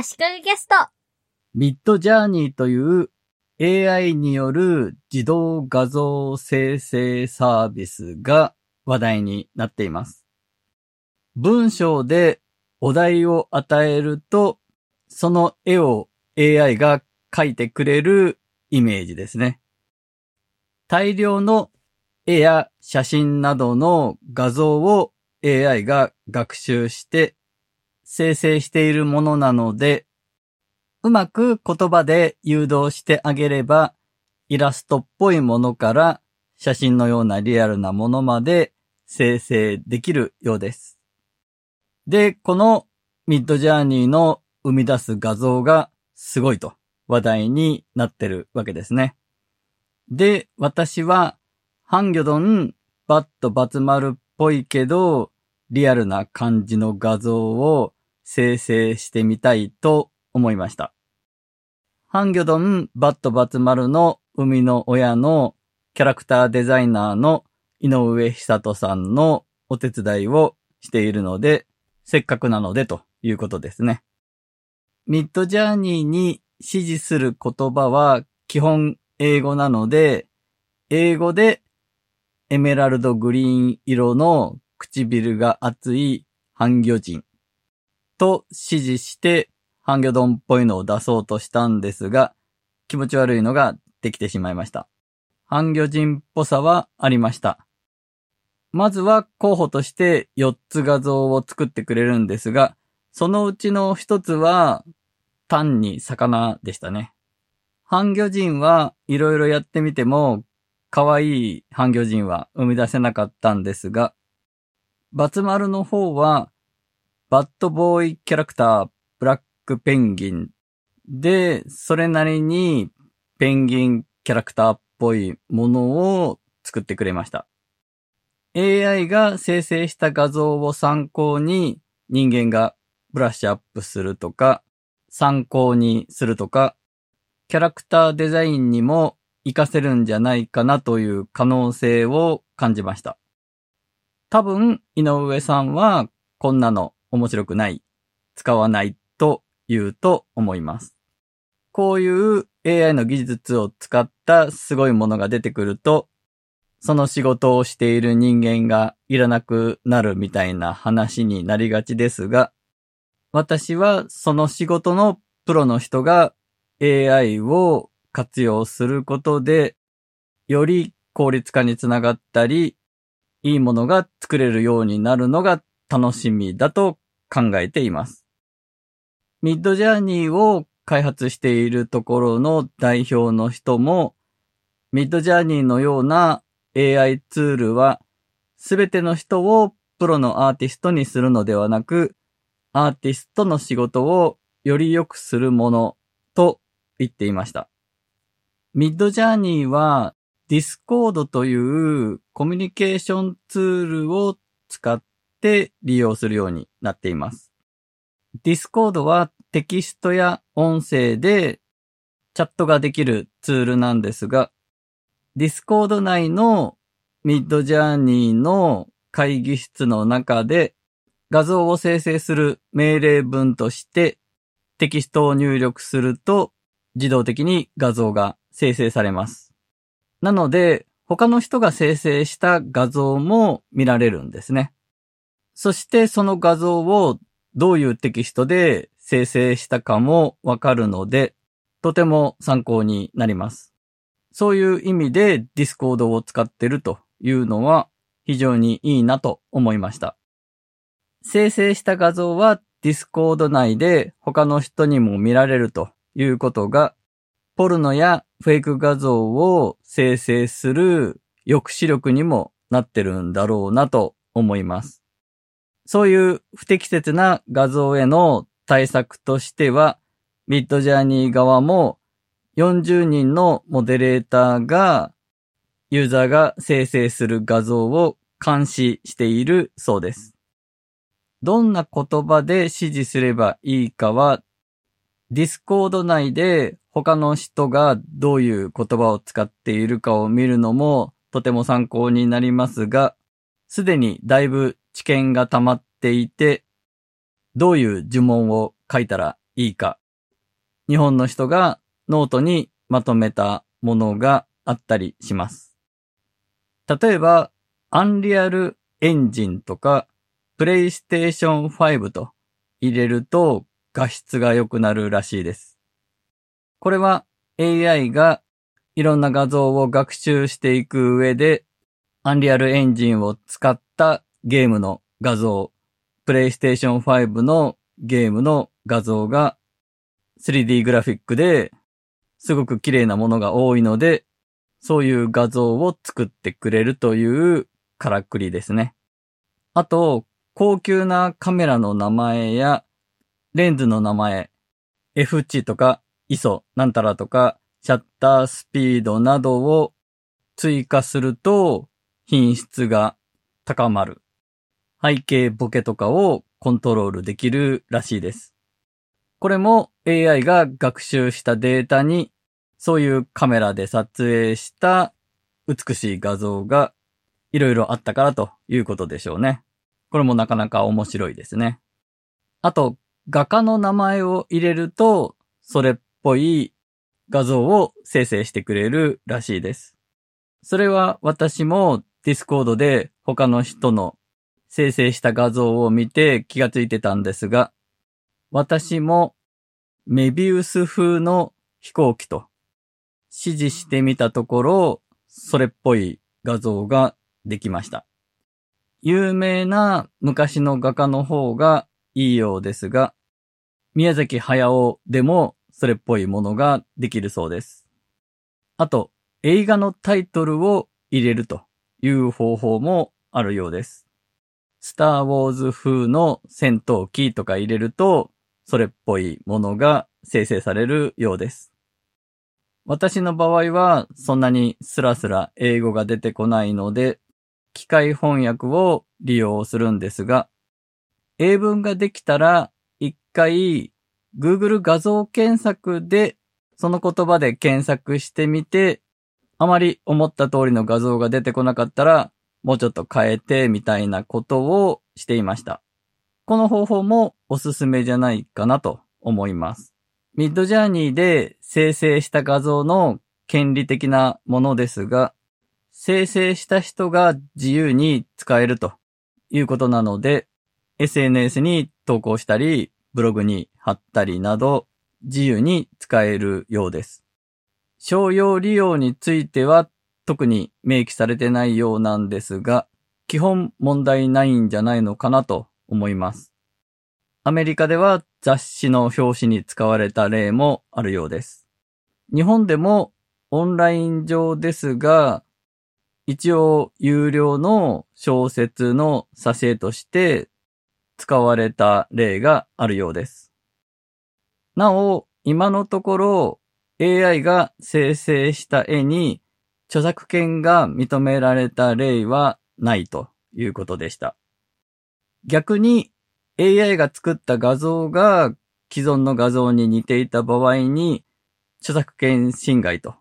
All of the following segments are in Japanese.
足利ゲスト。ミッドジャーニーという AI による自動画像生成サービスが話題になっています。文章でお題を与えると、その絵を AI が描いてくれるイメージですね。大量の絵や写真などの画像を AI が学習して生成しているものなので、うまく言葉で誘導してあげれば、イラストっぽいものから写真のようなリアルなものまで生成できるようです。で、このミッドジャーニーの生み出す画像がすごいと話題になってるわけですね。で、私は、ハンギョドン、バットバツマルっぽいけど、リアルな感じの画像を生成してみたいと思いました。ハンギョドン、バットバツマルの生みの親のキャラクターデザイナーの井上久人さんのお手伝いをしているので、せっかくなのでということですね。ミッドジャーニーに指示する言葉は基本英語なので、英語でエメラルドグリーン色の唇が厚いハンギョ人と指示してハンギョドンっぽいのを出そうとしたんですが、気持ち悪いのができてしまいました。ハンギョ人っぽさはありました。まずは候補として4つ画像を作ってくれるんですが、そのうちの1つは単に魚でしたね。ハンギョ人はいろいろやってみても、可愛いハンギョ人は生み出せなかったんですが、バツマルの方は、バッドボーイキャラクター、ブラックペンギンで、それなりにペンギンキャラクターっぽいものを作ってくれました。AI が生成した画像を参考に人間がブラッシュアップするとか、参考にするとか、キャラクターデザインにも活かせるんじゃないかなという可能性を感じました。多分、井上さんはこんなの面白くない、使わないと言うと思います。こういう AI の技術を使ったすごいものが出てくると、その仕事をしている人間がいらなくなるみたいな話になりがちですが、私はその仕事のプロの人が AI を活用することで、より効率化につながったり、いいものが作れるようになるのが楽しみだと考えています。ミッドジャーニーを開発しているところの代表の人も、ミッドジャーニーのような AI ツールは、すべての人をプロのアーティストにするのではなく、アーティストの仕事をより良くするものと言っていました。ミッドジャーニーは Discord というコミュニケーションツールを使ってて利用するようになっています。Discord はテキストや音声でチャットができるツールなんですが、Discord 内のミッドジャーニーの会議室の中で画像を生成する命令文としてテキストを入力すると自動的に画像が生成されます。なので他の人が生成した画像も見られるんですね。そしてその画像をどういうテキストで生成したかもわかるので、とても参考になります。そういう意味で Discord を使ってるというのは非常にいいなと思いました。生成した画像は Discord 内で他の人にも見られるということが、ポルノやフェイク画像を生成する抑止力にもなってるんだろうなと思います。そういう不適切な画像への対策としては、Midjourney 側も40人のモデレーターがユーザーが生成する画像を監視しているそうです。どんな言葉で指示すればいいかは、 Discord 内で他の人がどういう言葉を使っているかを見るのもとても参考になりますが、すでにだいぶ知見が溜まっていて、どういう呪文を書いたらいいか。日本の人がノートにまとめたものがあったりします。例えば、 Unreal Engine とか、プレイステーション5と入れると画質が良くなるらしいです。これは AI がいろんな画像を学習していく上で、 Unreal Engine を使ったゲームの画像、プレイステーション5のゲームの画像が 3D グラフィックですごく綺麗なものが多いので、そういう画像を作ってくれるというからくりですね。あと、高級なカメラの名前やレンズの名前、F 値とか ISO なんたらとかシャッタースピードなどを追加すると品質が高まる。背景ボケとかをコントロールできるらしいです。これも AI が学習したデータにそういうカメラで撮影した美しい画像がいろいろあったからということでしょうね。これもなかなか面白いですね。あと、画家の名前を入れると、それっぽい画像を生成してくれるらしいです。それは私も Discord で他の人の生成した画像を見て気がついてたんですが、私もメビウス風の飛行機と指示してみたところ、それっぽい画像ができました。有名な昔の画家の方がいいようですが、宮崎駿でもそれっぽいものができるそうです。あと、映画のタイトルを入れるという方法もあるようです。スター・ウォーズ風の戦闘機とか入れると、それっぽいものが生成されるようです。私の場合はそんなにスラスラ英語が出てこないので、機械翻訳を利用するんですが、英文ができたら一回 Google 画像検索でその言葉で検索してみて、あまり思った通りの画像が出てこなかったら、もうちょっと変えてみたいなことをしていました。この方法もおすすめじゃないかなと思います。ミッドジャーニーで生成した画像の権利的なものですが、生成した人が自由に使えるということなので、SNS に投稿したり、ブログに貼ったりなど自由に使えるようです。商用利用については特に明記されてないようなんですが、基本問題ないんじゃないのかなと思います。アメリカでは雑誌の表紙に使われた例もあるようです。日本でもオンライン上ですが、一応有料の小説の挿絵として使われた例があるようです。なお、今のところ AI が生成した絵に著作権が認められた例はないということでした。逆に AI が作った画像が既存の画像に似ていた場合に著作権侵害と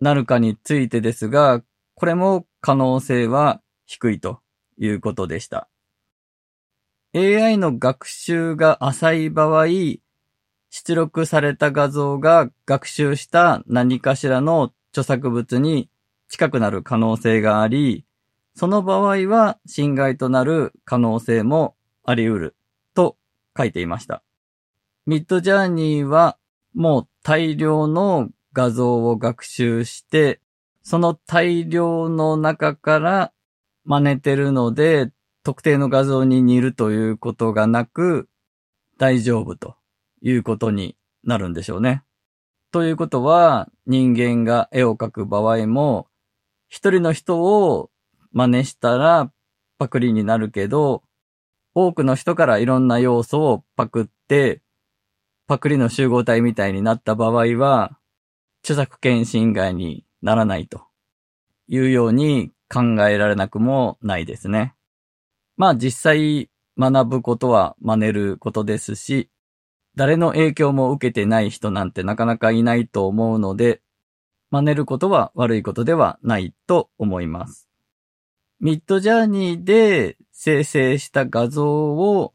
なるかについてですが、これも可能性は低いということでした。AI の学習が浅い場合、出力された画像が学習した何かしらの著作物に近くなる可能性があり、その場合は侵害となる可能性もあり得ると書いていました。ミッドジャーニーはもう大量の画像を学習して、その大量の中から真似てるので、特定の画像に似るということがなく、大丈夫ということになるんでしょうね。ということは、人間が絵を描く場合も、一人の人を真似したらパクリになるけど、多くの人からいろんな要素をパクって、パクリの集合体みたいになった場合は、著作権侵害にならないというように考えられなくもないですね。まあ実際学ぶことは真似ることですし、誰の影響も受けてない人なんてなかなかいないと思うので、真似ることは悪いことではないと思います。ミッドジャーニーで生成した画像を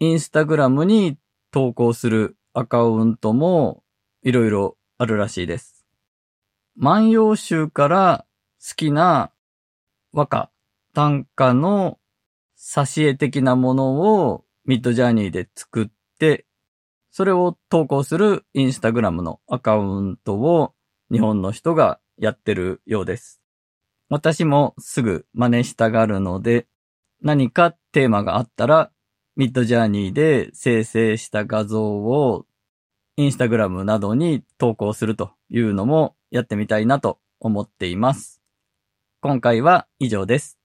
インスタグラムに投稿するアカウントもいろいろあるらしいです。万葉集から好きな和歌、短歌の挿絵的なものをミッドジャーニーで作って、それを投稿するインスタグラムのアカウントを日本の人がやってるようです。私もすぐ真似したがるので、何かテーマがあったら、ミッドジャーニーで生成した画像をインスタグラムなどに投稿するというのもやってみたいなと思っています。今回は以上です。